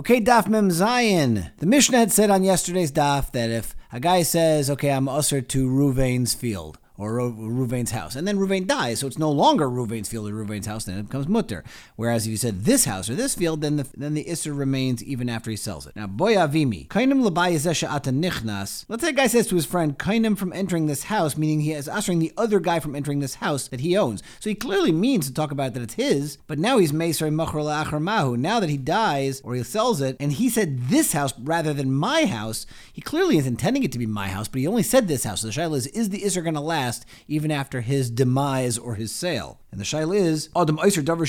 Okay, Daf Mem Zayin. The Mishnah had said on yesterday's Daf that if a guy says, okay, I'm usher to Ruvain's field, or Ruvain's house. And then Ruvain dies, so it's no longer Ruvain's field or Ruvain's house, then it becomes mutter. Whereas if you said this house or this field, then the then the Isser remains even after he sells it. Now, boyavimi, kainim ata nichnas. Let's say a guy says to his friend, kainim from entering this house, meaning he is ushering the other guy from entering this house that he owns. So he clearly means to talk about that it's his, but now he's meisar machar mahu. Now that he dies or he sells it, and he said this house rather than my house, he clearly is intending it to be my house, but he only said this house. So the shaila is, is the Isser going to last? Last even after his demise or his sale. And the shaila is, Adam Iser Davar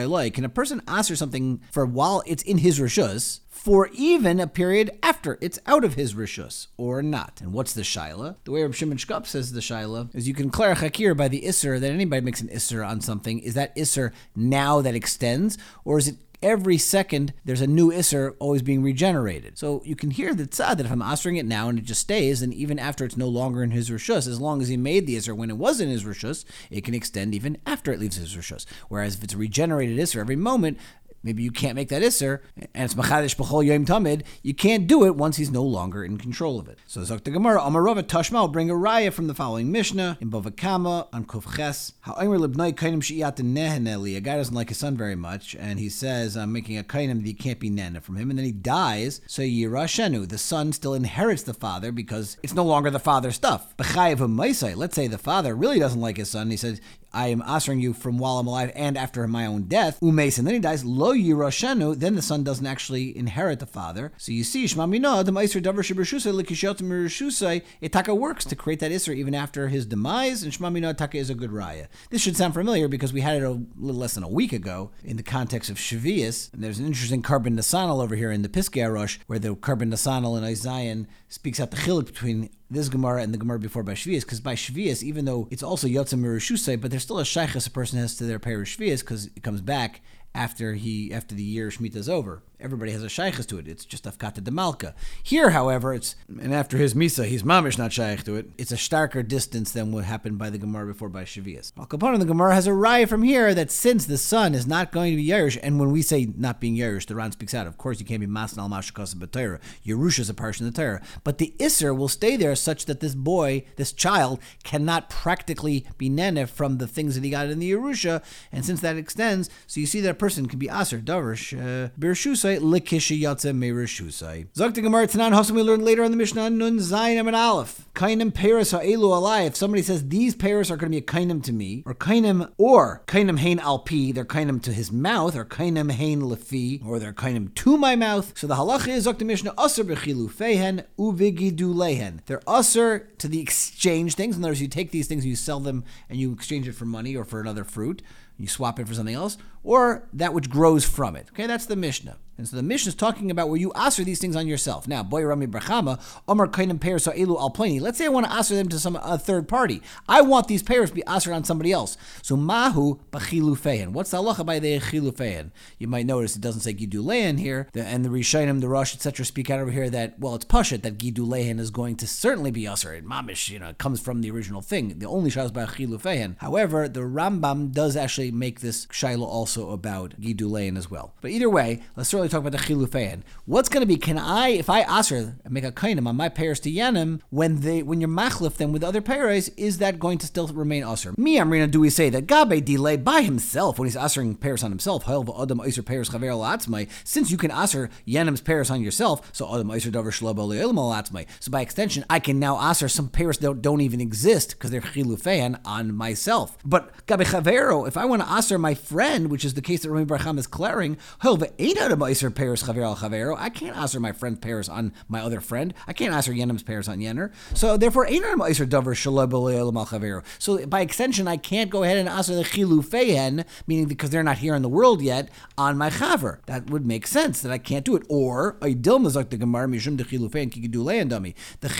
I like. Can a person ask for something for while it's in his rishus, for even a period after it's out of his rishus, or not? And what's the shaila? The way Reb Shimon Shkop says the shaila is you can clear hakir by the iser that anybody makes an iser on something. Is that iser now that extends, or is it every second there's a new Isser always being regenerated. So you can hear the tzad that if I'm answering it now and it just stays, and even after it's no longer in his Rishus, as long as he made the Isser when it was in his Rishus, it can extend even after it leaves his Rishus. Whereas if it's a regenerated Isser every moment, maybe you can't make that Isser, and it's Machadish B'chol Yom Tamid, you can't do it once he's no longer in control of it. So Zok Gemara, Amarova Tashma will bring a raya from the following Mishnah in Bava Kama on Kuf Ches. Ha'omer Libnai Kainim Shi'at Neheneli. A guy doesn't like his son very much, and he says, I'm making a Kainim that he can't be Nena from him, and then he dies, so Yirashenu, the son still inherits the father because it's no longer the father's stuff. Let's say the father really doesn't like his son, he says, I am answering you from while I'm alive and after my own death. Umes, and then he dies. Lo yiroshenu. Then the son doesn't actually inherit the father. So you see, shmamina the meiser davar shibrishusay likishotim mirishusay. Itaka works to create that isser even after his demise, and shmamina taka is a good raya. This should sound familiar because we had it a little less than a week ago in the context of Shavias. And there's an interesting korban nesanel over here in the Piskei Arush, where the korban nesanel in Isaiah speaks out the chiluk between this Gemara and the Gemara before by Shvias, because by Shvias, even though it's also Yotzim Mirushusay, but there's still a Shaykhas a person has to their parish Shvias because it comes back after he after the year Shemitah is over everybody has a shaykhs to it. It's just afkata de malka. Here, however, it's and after his misa, he's mamish not shaykh to it. It's a starker distance than what happened by the Gemara before by Shavias. Al Capone, the Gemara has a raya from here that since the son is not going to be Yerush, and when we say not being Yerush, the Ran speaks out. Of course, you can't be Masna al Mashakasa B'Torah. Yerush is a portion of the Torah, but the Isser will stay there such that this boy, this child, cannot practically be nene from the things that he got in the Yerusha, and since that extends, so you see that a person can be Aser Davrish uh, Birshusa Likisha Yatza Meir Shusai. Zok the Gemara Tanan Hasam we learn later on the Mishnah Nun Zayin and Aleph. Kainim Paris Elu Alai. If somebody says these Paris are going to be a Kainim to me, or Kainim or Kainim Hain Alpi, they're Kainim to his mouth, or Kainim Hain Lefi, or they're Kainim to my mouth. So the halacha is Zok the Mishnah Aser Bechilu Fehen Uvigidu Lehen. They're Aser to the exchange things. In other words, you take these things you sell them and you exchange it for money or for another fruit. You swap it for something else, or that which grows from it. Okay, that's the Mishnah. And so the mission is talking about where you answer these things on yourself. Now, boy Rami bar Chama, Omar Kainim Pears Elu Alplani. Let's say I want to answer them to some a third party. I want these pairs to be answered on somebody else. So Mahu Bachilu Fein. What's the halacha by the Chilu Fein? You might notice it doesn't say Gidu Lehan here, and the Rishonim, the Rosh, etc., speak out over here that, well, it's Pashat that Gidu Lehan is going to certainly be Asr. And Mamish, you know, comes from the original thing. The only Shah is by Chilu Fein. However, the Rambam does actually make this Shiloh also about Gidu Lehan as well. But either way, let's certainly talk about the chilufein. What's going to be? Can I, if I aser make a kainim on my pairs to yanim when they when you're machlif them with other pairs, is that going to still remain aser? Me, Amrina, do we say that gabe delay by himself when he's asering pairs on himself? adam chaver Since you can aser yanim's pairs on yourself, so adam iser davar So by extension, I can now aser some pairs that don't even exist because they're chilufein on myself. But gabe chavero, if I want to aser my friend, which is the case that Rami bar Chama is clearing, ain't adam pairs Chaver al Chavero. I can't answer my friend pairs on my other friend. I can't answer Yenim's pairs on Yenner. So therefore, Einar Iser Dover Shalab al Chavero. So by extension, I can't go ahead and answer the Chilu Fehen, meaning because they're not here in the world yet, on my Chaver. That would make sense that I can't do it. Or Aidil the Gemar Mishum de Chilu Fehen Kigidulean dummy. The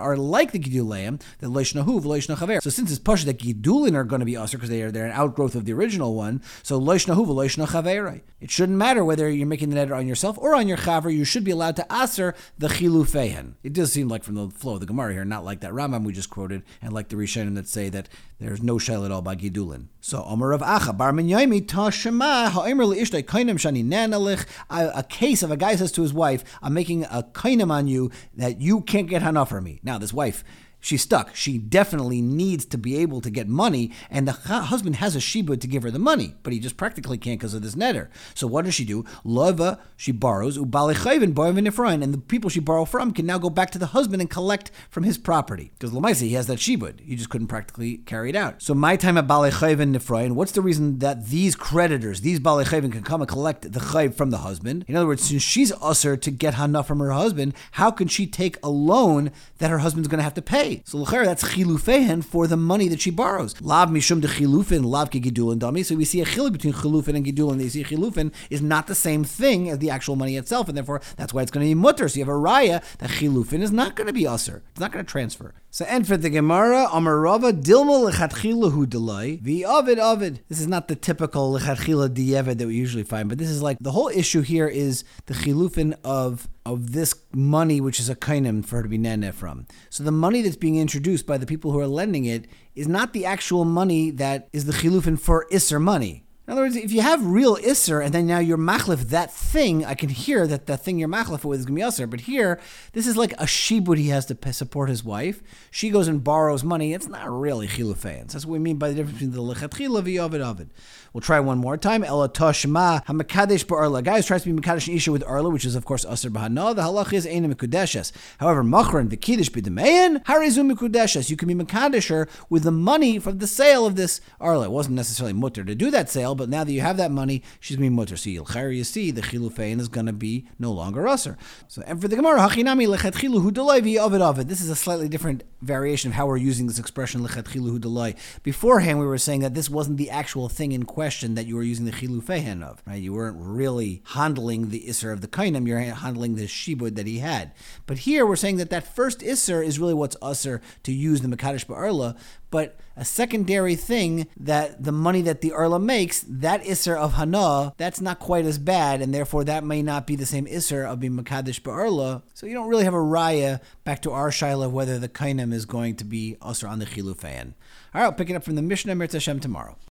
are like the Gidulean, the Leishnahu, Leishna Chaver. So since it's Pasha that Gidulin are going to be Aser because they are they're an outgrowth of the original one, so It shouldn't matter whether you're making the neder on yourself or on your chaver. You should be allowed to aser the chilufehen. It does seem like from the flow of the Gemara here, not like that Rambam we just quoted, and like the Rishonim that say that there's no shayla at all by gidulin. So Omer of Acha Bar Minyumi Tashema Ha'omer Leishtay Kainim Shani Nanalich. A case of a guy says to his wife, "I'm making a kainim on you that you can't get hana for me." Now this wife she's stuck. She definitely needs to be able to get money, and the husband has a shibud to give her the money, but he just practically can't because of this netter. So what does she do? Lova, she borrows, and the people she borrow from can now go back to the husband and collect from his property. Because Lamaisi, he has that shibud. He just couldn't practically carry it out. So my time at Balechayven Nifrain, what's the reason that these creditors, these Balechayven, can come and collect the chayv from the husband? In other words, since she's usher to get hana from her husband, how can she take a loan that her husband's going to have to pay? So l'cher that's chilufehen for the money that she borrows. Lav mishum de chilufin, lav ke gidulin. So we see a chiluk between chilufin and gidulin. They see chilufin is not the same thing as the actual money itself, and therefore that's why it's going to be mutter. So you have a raya that chilufin is not going to be usher. It's not going to transfer. So and for the Gemara, Amarava dilma lechatchila hu delay the avid avid. This is not the typical lechatchila diyevid that we usually find, but this is like the whole issue here is the chilufin of of this money, which is a kainim for her to be nene from. So the money that's being introduced by the people who are lending it is not the actual money that is the chilufin for isser money. In other words, if you have real Isser and then now you're machlif that thing, I can hear that the thing you're machlif with is going to be Isser. But here, this is like a shibud he has to support his wife. She goes and borrows money. It's not really chilufeins. That's what we mean by the difference between the lechatchila v'yovid ovid. We'll try one more time. Ela toshma hamakadesh ba'arla. Guys tries to be makadesh isha with arla, which is of course aser bahana. The halach is aina mikudeshes. However, machran the kiddush b'demein harizu mikudeshes. You can be makadesher with the money from the sale of this arla. It wasn't necessarily mutter to do that sale but now that you have that money, she's going to be mutter. So you see, the chilufein is going to be no longer usher. So, and for the Gemara, hachinami lechet chilu hu ovid ovid. This is a slightly different variation of how we're using this expression lechet chilu hu Beforehand, we were saying that this wasn't the actual thing in question that you were using the chilufehen of, right? You weren't really handling the isser of the kainim, you're handling the shibud that he had. But here, we're saying that that first isser is really what's usher to use the mekadesh ba'arla, but a secondary thing that the money that the Erla makes, that Isser of Hana, that's not quite as bad, and therefore that may not be the same Isser of being Makadish Ba'arla. So you don't really have a raya back to our whether the Kainim is going to be Usr on the Chilufan. All right, I'll pick it up from the Mishnah Mirtz Hashem tomorrow.